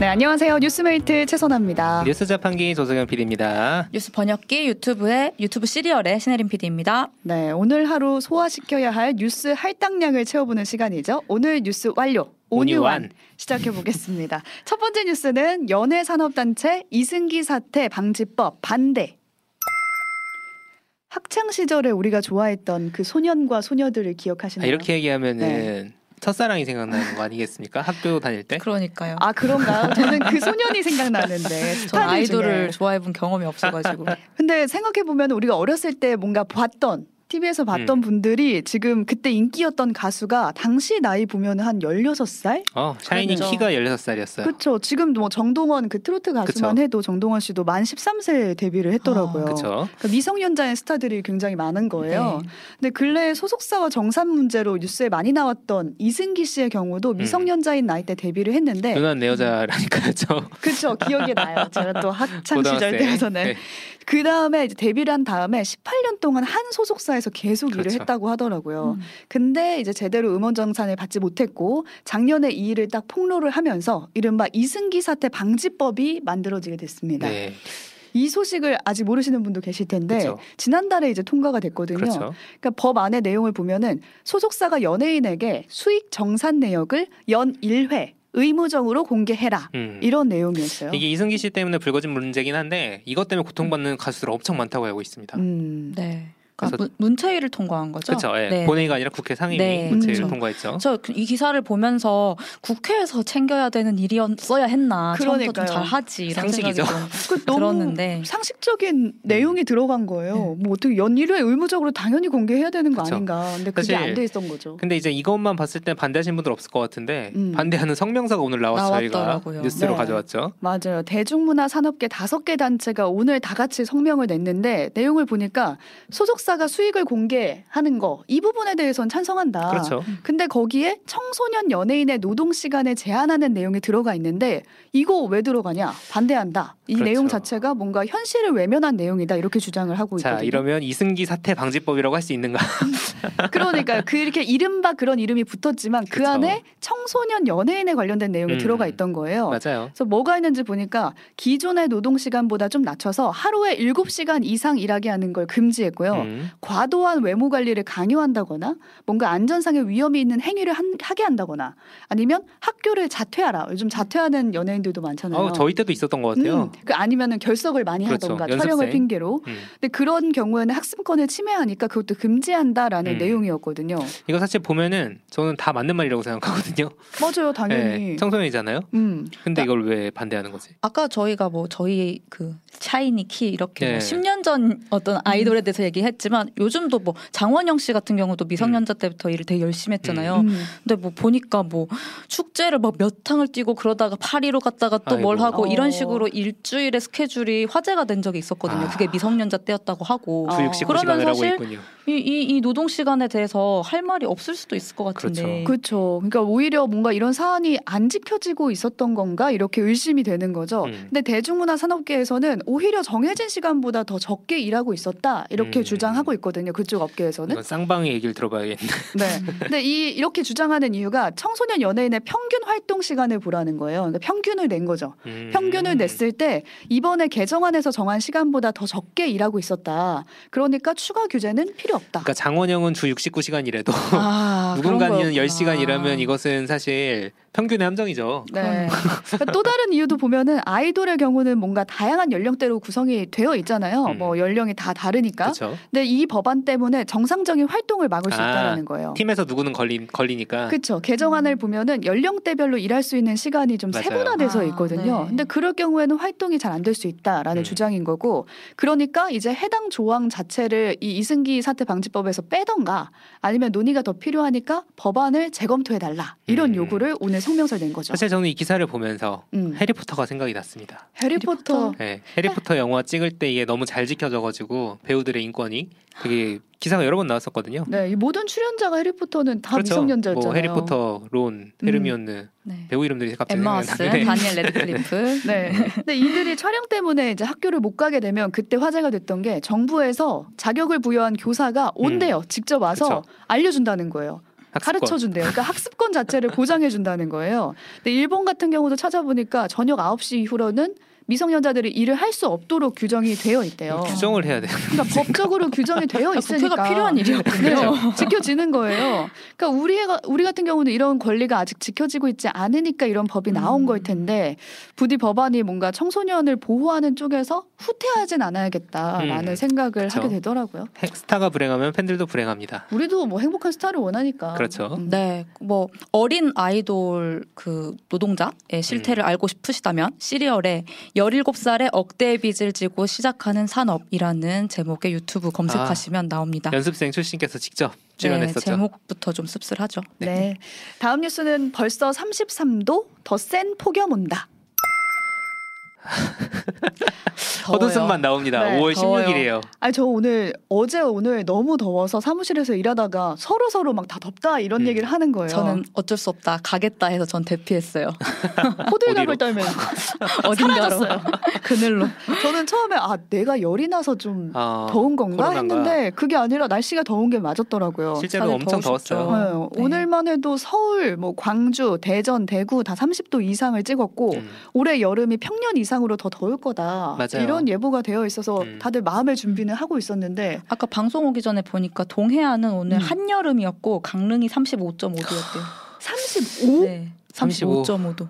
네, 안녕하세요. 뉴스메이트 최선아입니다. 뉴스 자판기 조석영 PD입니다. 뉴스 번역기 유튜브의 유튜브 씨리얼의 신혜림 PD입니다. 네, 오늘 하루 소화시켜야 할 뉴스 할당량을 채워보는 시간이죠. 오늘 뉴스 완료. 오뉴완 시작해 보겠습니다. 첫 번째 뉴스는 연예 산업 단체 이승기 사태 방지법 반대. 학창 시절에 우리가 좋아했던 그 소년과 소녀들을 기억하시나요? 아, 이렇게 얘기하면은 네. 첫사랑이 생각나는 거 아니겠습니까? 학교 다닐 때? 그러니까요. 아 그런가요? 저는 그 소년이 생각나는데 전 스타들 아이돌을 중에. 좋아해본 경험이 없어가지고 근데 생각해 보면 우리가 어렸을 때 뭔가 봤던 TV에서 봤던 음. 분들이 지금 그때 인기였던 가수가 당시 나이 보면 한 16살? 어, 샤이니 그렇죠. 키가 16살이었어요. 그렇죠. 지금 뭐 정동원 그 트로트 가수만 그쵸. 해도 정동원 씨도 만 13세에 데뷔를 했더라고요. 아, 그렇죠. 그러니까 미성년자의 스타들이 굉장히 많은 거예요. 네. 근데 근래 소속사와 정산 문제로 뉴스에 많이 나왔던 이승기 씨의 경우도 미성년자인 나이 때 데뷔를 했는데 음. 누난 내 여자라니까요. 저 그렇죠. 기억이 나요. 제가 또 학창 시절. 때여서는 네. 그 다음에 이제 데뷔를 한 다음에 18년 동안 한 소속사에서 계속 일을 그렇죠. 했다고 하더라고요. 음. 근데 이제 제대로 음원 정산을 받지 못했고 작년에 이 일을 딱 폭로를 하면서 이른바 이승기 사태 방지법이 만들어지게 됐습니다. 네. 이 소식을 아직 모르시는 분도 계실 텐데 그렇죠. 지난달에 이제 통과가 됐거든요. 그렇죠. 그러니까 법 안의 내용을 보면은 소속사가 연예인에게 수익 정산 내역을 연 1회 의무적으로 공개해라. 음. 이런 내용이었어요. 이게 이승기 씨 때문에 불거진 문제긴 한데 이것 때문에 고통받는 가수들 엄청 많다고 알고 있습니다. 음. 네. 그러니까 그래서- 문, 문체위를 통과한 거죠. 그렇죠. 예. 네. 본회의가 아니라 국회 상임위 네, 문체위를 그렇죠. 통과했죠. 저 이 기사를 보면서 국회에서 챙겨야 되는 일이었어야 했나 그러니까요. 좀 잘하지 이런 상식이죠. 그 너무 들었는데 상식적인 내용이 들어간 거예요. 뭐 어떻게 연일회 의무적으로 당연히 공개해야 되는 거 그쵸. 아닌가. 근데 그게 안 돼 있었던 거죠. 근데 이제 이것만 봤을 때 반대하시는 분들 없을 것 같은데 음. 반대하는 성명서가 오늘 나와서 저희가 나왔더라고요. 뉴스로 네. 가져왔죠. 맞아요. 대중문화 산업계 다섯 개 단체가 오늘 다 같이 성명을 냈는데 내용을 보니까 소속 사가 수익을 공개하는 거 이 부분에 대해서는 찬성한다. 그렇죠. 근데 거기에 청소년 연예인의 노동 시간을 제한하는 내용이 들어가 있는데 이거 왜 들어가냐? 반대한다. 이 그렇죠. 내용 자체가 뭔가 현실을 외면한 내용이다. 이렇게 주장을 하고 있거든요. 자 이러면 이승기 사태 방지법이라고 할 수 있는가? 그러니까 그렇게 이른바 그런 이름이 붙었지만 그 그쵸. 안에 청소년 연예인에 관련된 내용이 음. 들어가 있던 거예요. 맞아요. 그래서 뭐가 있는지 보니까 기존의 노동 시간보다 좀 낮춰서 하루에 7시간 이상 일하게 하는 걸 금지했고요. 음. 과도한 외모 관리를 강요한다거나 뭔가 안전상의 위험이 있는 행위를 한- 하게 한다거나 아니면 학교를 자퇴하라. 요즘 자퇴하는 연예인들도 많잖아요. 어, 저희 때도 있었던 것 같아요. 음, 그 아니면은 결석을 많이 그렇죠. 하던가 연습생. 촬영을 핑계로. 음. 근데 그런 경우에는 학습권을 침해하니까 그것도 금지한다라는 음. 내용이었거든요. 이거 사실 보면은 저는 다 맞는 말이라고 생각하거든요. 맞아요, 당연히. 네, 청소년이잖아요. 음. 근데 이걸 왜 반대하는 거지? 아까 저희가 뭐 저희 그 샤이니 키 이렇게 네. 뭐 10년 전 어떤 아이돌에 대해서 얘기했 지만 요즘도 뭐 장원영 씨 같은 경우도 미성년자 때부터 일을 되게 열심히 했잖아요. 음. 근데 뭐 보니까 뭐 축제를 막 몇 탕을 뛰고 그러다가 파리로 갔다가 또 뭘. 하고 어. 이런 식으로 일주일의 스케줄이 화제가 된 적이 있었거든요. 아. 그게 미성년자 때였다고 하고 어. 주 69시간을 그러면 사실. 이, 이, 이 노동 시간에 대해서 할 말이 없을 수도 있을 것 같은데. 그렇죠. 그러니까 오히려 뭔가 이런 사안이 안 지켜지고 있었던 건가 이렇게 의심이 되는 거죠. 음. 근데 대중문화 산업계에서는 오히려 정해진 시간보다 더 적게 일하고 있었다 이렇게 음. 주장 하고 있거든요. 그쪽 업계에서는. 쌍방의 얘기를 들어봐야겠네. 네. 근데 이 이렇게 주장하는 이유가 청소년 연예인의 평균 활동 시간을 보라는 거예요. 그러니까 평균을 낸 거죠. 음. 평균을 냈을 때 이번에 개정안에서 정한 시간보다 더 적게 일하고 있었다. 그러니까 추가 규제는 필요 없다. 그러니까 장원영은 주 69시간이라도 아, 그런 누군가는 거였구나. 10시간 일하면 이것은 사실 평균의 함정이죠. 네. 그러니까 또 다른 이유도 보면은 아이돌의 경우는 뭔가 다양한 연령대로 구성이 되어 있잖아요. 음. 뭐 연령이 다 다르니까. 그렇죠. 근데 이 법안 때문에 정상적인 활동을 막을 수 아, 있다라는 거예요. 팀에서 누구는 걸리, 걸리니까 그렇죠. 개정안을 보면은 연령대별로 일할 수 있는 시간이 좀 맞아요. 세분화돼서 아, 있거든요. 네. 근데 그럴 경우에는 활동이 잘 안 될 수 있다라는 음. 주장인 거고, 그러니까 이제 해당 조항 자체를 이 이승기 사태 방지법에서 빼던가, 아니면 논의가 더 필요하니까 법안을 재검토해 달라 이런 음. 요구를 오늘 성명서에 낸 거죠. 사실 저는 이 기사를 보면서 음. 해리포터가 생각이 났습니다. 해리포터. 네, 해리포터 영화 찍을 때 이게 너무 잘 지켜져가지고 배우들의 인권이 그게 기사가 여러 번 나왔었거든요. 네, 이 모든 출연자가 해리포터는 다 그렇죠. 미성년자였잖아요. 뭐 해리포터, 론, 음. 헤르미온느 네. 배우 이름들이 갑자기 엠마 왓슨, 나는데 다니엘 레드클리프. 네. 근데 이들이 촬영 때문에 이제 학교를 못 가게 되면 그때 화제가 됐던 게 정부에서 자격을 부여한 교사가 온대요. 직접 와서 음. 그쵸. 알려준다는 거예요. 가르쳐 준대요. 그러니까 학습권 자체를 보장해 준다는 거예요. 근데 일본 같은 경우도 찾아보니까 저녁 9시 이후로는 미성년자들이 일을 할 수 없도록 규정이 되어 있대요. 규정을 해야 돼요. 그러니까 법적으로 규정이 되어 아, 있으니까 국회가 필요한 일이었군요. 네, 지켜지는 거예요. 그러니까 우리 가 우리 같은 경우는 이런 권리가 아직 지켜지고 있지 않으니까 이런 법이 나온 음. 걸 텐데 부디 법안이 뭔가 청소년을 보호하는 쪽에서 후퇴하진 않아야겠다라는 음, 생각을 그쵸. 하게 되더라고요. 해- 스타가 불행하면 팬들도 불행합니다. 우리도 뭐 행복한 스타를 원하니까. 그렇죠. 음. 네, 뭐 어린 아이돌 그 노동자의 실태를 음. 알고 싶으시다면 시리얼에 17살에 억대의 빚을 지고 시작하는 산업이라는 제목의 유튜브 검색하시면 나옵니다. 연습생 출신께서 직접 네, 출연했었죠. 제목부터 좀 씁쓸하죠. 네. 다음 뉴스는 벌써 33도 더 센 폭염 온다. 헛웃음만 나옵니다. 네, 5월 더워요. 16일이에요. 아니 저 오늘 어제 오늘 너무 더워서 사무실에서 일하다가 서로 서로 막 다 덥다 이런 음. 얘기를 하는 거예요. 저는 어쩔 수 없다 가겠다 해서 전 대피했어요. 호들갑을? 떨면서 어딘가로. 그늘로. 저는 처음에 아 내가 열이 나서 좀 아, 더운 건가 코로나인가. 했는데 그게 아니라 날씨가 더운 게 맞았더라고요. 실제로 엄청. 더웠어요. 네, 네. 오늘만 해도 서울, 뭐 광주, 대전, 대구 다 30도 이상을 찍었고 음. 올해 여름이 평년 이상 으로 더 더울 거다. 맞아요. 이런 예보가 되어 있어서 음. 다들 마음의 준비는 하고 있었는데 아까 방송 오기 전에 보니까 동해안은 오늘 음. 한여름이었고 강릉이 35.5도였대요. 35? 네. 35. 35.5도.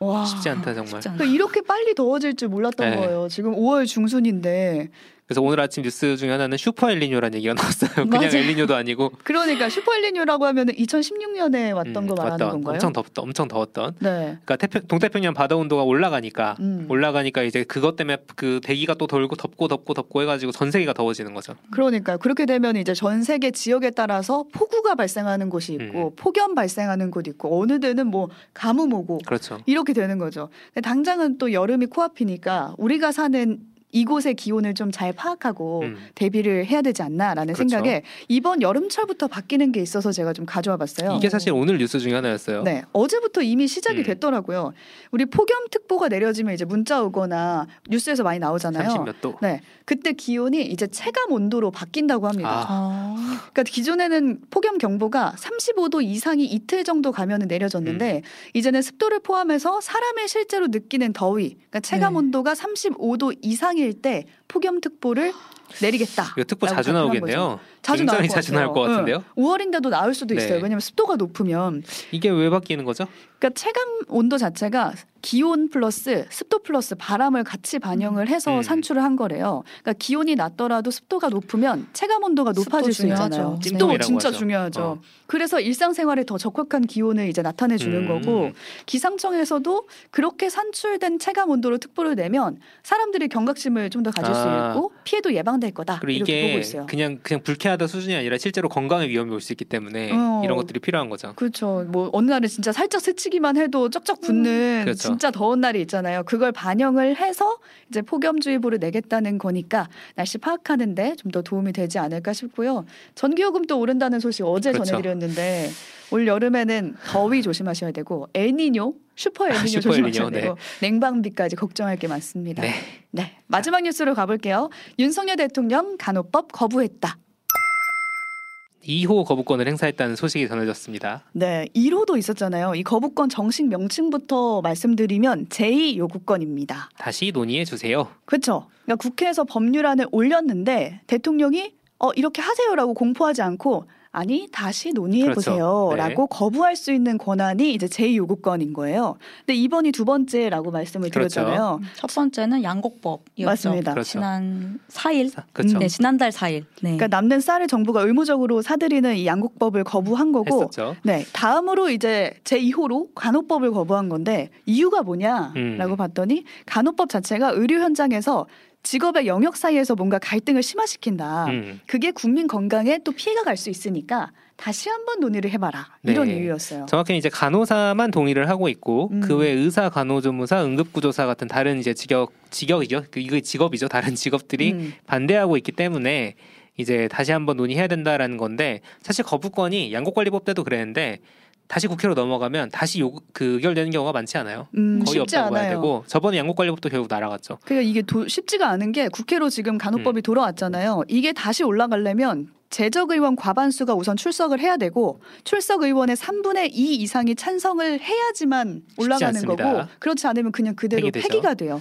와. 쉽지 않다 정말. 쉽지. 그러니까 이렇게 빨리 더워질 줄 몰랐던 네. 거예요. 지금 5월 중순인데 그래서 오늘 아침 뉴스 중에 하나는 슈퍼 엘니뇨라는 얘기가 나왔어요. 그냥 맞아요. 엘니뇨도 아니고 그러니까 슈퍼 엘니뇨라고 하면은 2016년에 왔던 음, 거 말하는 왔던, 건가요? 엄청 덥던 엄청 더웠던. 네. 그러니까 태평, 동태평양 바다 온도가 올라가니까 음. 올라가니까 이제 그것 때문에 그 대기가 또 돌고 덥고 덥고 덥고 해가지고 전 세계가 더워지는 거죠. 그러니까 그렇게 되면 이제 전 세계 지역에 따라서 폭우가 발생하는 곳이 있고 음. 폭염 발생하는 곳 있고 어느 데는 뭐 가뭄 오고 그렇죠. 이렇게 되는 거죠. 근데 당장은 또 여름이 코앞이니까 우리가 사는 이곳의 기온을 좀 잘 파악하고 음. 대비를 해야 되지 않나라는 그렇죠. 생각에 이번 여름철부터 바뀌는 게 있어서 제가 좀 가져와 봤어요. 이게 사실 오늘 뉴스 중에 하나였어요. 네, 어제부터 이미 시작이 음. 됐더라고요. 우리 폭염특보가 내려지면 이제 문자 오거나 뉴스에서 많이 나오잖아요. 30몇 도. 네, 그때 기온이 이제 체감 온도로 바뀐다고 합니다. 아. 아. 그러니까 기존에는 폭염 경보가 35도 이상이 이틀 정도 가면은 내려졌는데 이제는 습도를 포함해서 사람이 실제로 느끼는 더위, 그러니까 체감 네. 온도가 35도 이상 일 때 폭염 특보를 내리겠다. 이거 특보 자주 나오겠네요. 자주 나올 것 자주 나올. 것 같은데요. 응. 5월인데도 나올 수도 있어요. 네. 왜냐하면 습도가 높으면 이게 왜 바뀌는 거죠? 그러니까 체감 온도 자체가 기온 플러스 습도 플러스 바람을 같이 반영을 해서 음. 산출을 한 거래요. 그러니까 기온이 낮더라도 습도가 높으면 체감 온도가 높아질 수. 있잖아요. 습도 찜통이라고 진짜 하죠. 중요하죠. 어. 그래서 일상생활에 더 적확한 기온을 이제 나타내 주는 음. 거고 기상청에서도 그렇게 산출된 체감 온도로 특보를 내면 사람들이 경각심을 좀 더 가질 수 아. 있고 피해도 예방될 거다. 그리고 이렇게 보고 있어요. 그냥 그냥 불쾌하다 수준이 아니라 실제로 건강에 위험이 올 수 있기 때문에 어. 이런 것들이 필요한 거죠. 그렇죠. 뭐 어느 날은 진짜 살짝 스치기만 해도 쩍쩍 붙는 그렇죠. 진짜 더운 날이 있잖아요. 그걸 반영을 해서 이제 폭염주의보를 내겠다는 거니까 날씨 파악하는데 좀 더 도움이 되지 않을까 싶고요. 전기요금도 오른다는 소식 어제 그렇죠. 전해드렸는데 올 여름에는 더위 조심하셔야 되고 엘니뇨, 슈퍼 엘니뇨 슈퍼 조심하셔야 엘니뇨, 되고 냉방비까지 걱정할 게 많습니다. 네. 네. 마지막 뉴스로 가볼게요. 윤석열 대통령 간호법 거부했다. 2호 거부권을 행사했다는 소식이 전해졌습니다. 네, 1호도 있었잖아요. 이 거부권 정식 명칭부터 말씀드리면 제2 요구권입니다. 다시 논의해 주세요. 그렇죠. 그러니까 국회에서 법률안을 올렸는데 대통령이 어 이렇게 하세요라고 공포하지 않고 아니 다시 논의해 그렇죠. 보세요라고 거부할 수 있는 권한이 이제 제2 요구권인 거예요. 근데 이번이 두 번째라고 말씀을 그렇죠. 드렸잖아요. 첫 번째는 양곡법이었죠. 맞습니다. 그렇죠. 지난 4일. 그렇죠. 네, 지난달 4일. 네. 그러니까 남는 쌀을 정부가 의무적으로 사들이는 이 양곡법을 거부한 거고 했었죠. 네, 다음으로 이제 제 2호로 간호법을 거부한 건데 이유가 뭐냐라고 음. 봤더니 간호법 자체가 의료 현장에서 직업의 영역 사이에서 뭔가 갈등을 심화시킨다. 음. 그게 국민 건강에 또 피해가 갈 수 있으니까 다시 한번 논의를 해봐라. 이런 네. 이유였어요. 정확히는 이제 간호사만 동의를 하고 있고 음. 그외 의사, 간호조무사, 응급구조사 같은 다른 이제 직업 직업이죠. 그 이거 직업이죠. 다른 직업들이 음. 반대하고 있기 때문에 이제 다시 한번 논의해야 된다라는 건데 사실 거부권이 양곡관리법 때도 그랬는데 다시 국회로 넘어가면 다시 요, 그 의결되는 경우가 많지 않아요. 음, 거의 쉽지 없다고 봐야 않아요. 되고 저번에 양곡관리법도 결국 날아갔죠. 그러니까 이게 도- 쉽지가 않은 게 국회로 지금 간호법이 음. 돌아왔잖아요. 이게 다시 올라가려면 재적 의원 과반수가 우선 출석을 해야 되고 출석 의원의 3분의 2 이상이 찬성을 해야지만 올라가는. 거고 그렇지 않으면 그냥 그대로. 폐기가 돼요.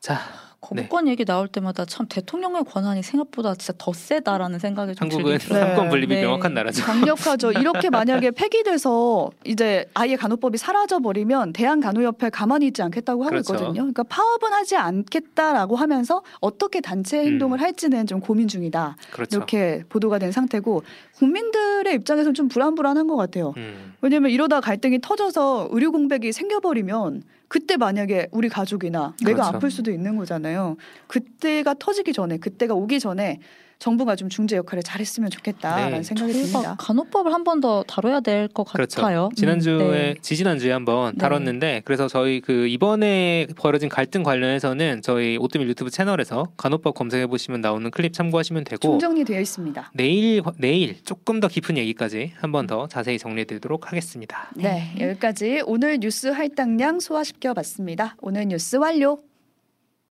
자, 거부권 얘기 나올 때마다 참 대통령의 권한이 생각보다 진짜 더 세다라는 생각이 좀 한국은. 삼권 분립이 네. 명확한 나라죠. 강력하죠. 이렇게 만약에 폐기돼서 이제 아예 간호법이 사라져 버리면 대한 간호협회 가만히 있지 않겠다고 하고 그렇죠. 있거든요. 그러니까 파업은 하지 않겠다라고 하면서 어떻게 단체 행동을 음. 할지는 좀 고민 중이다. 그렇죠. 이렇게 보도가 된 상태고 국민들의 입장에서는 좀 불안불안한 것 같아요. 음, 왜냐면 이러다 갈등이 터져서 의료 공백이 생겨버리면 그때 만약에 우리 가족이나 내가 그렇죠. 아플 수도 있는 거잖아요. 그때가 터지기 전에 그때가 오기 전에 정부가 좀 중재 역할을 잘했으면 좋겠다라는 네. 생각이 저희가 듭니다. 간호법을 한 번 더 다뤄야 될것 그렇죠. 같아요. 지난주에 음, 네. 지지난주에 한번 네. 다뤘는데 그래서 저희 그 이번에 벌어진 갈등 관련해서는 저희 오뜨밀 유튜브 채널에서 간호법 검색해 보시면 나오는 클립 참고하시면 되고 총정리 되어 있습니다. 내일 내일 조금 더 깊은 얘기까지 한 번 더 자세히 정리해드리도록 하겠습니다. 네, 여기까지 오늘 뉴스 할당량 소화시켜 봤습니다. 오늘 뉴스 완료.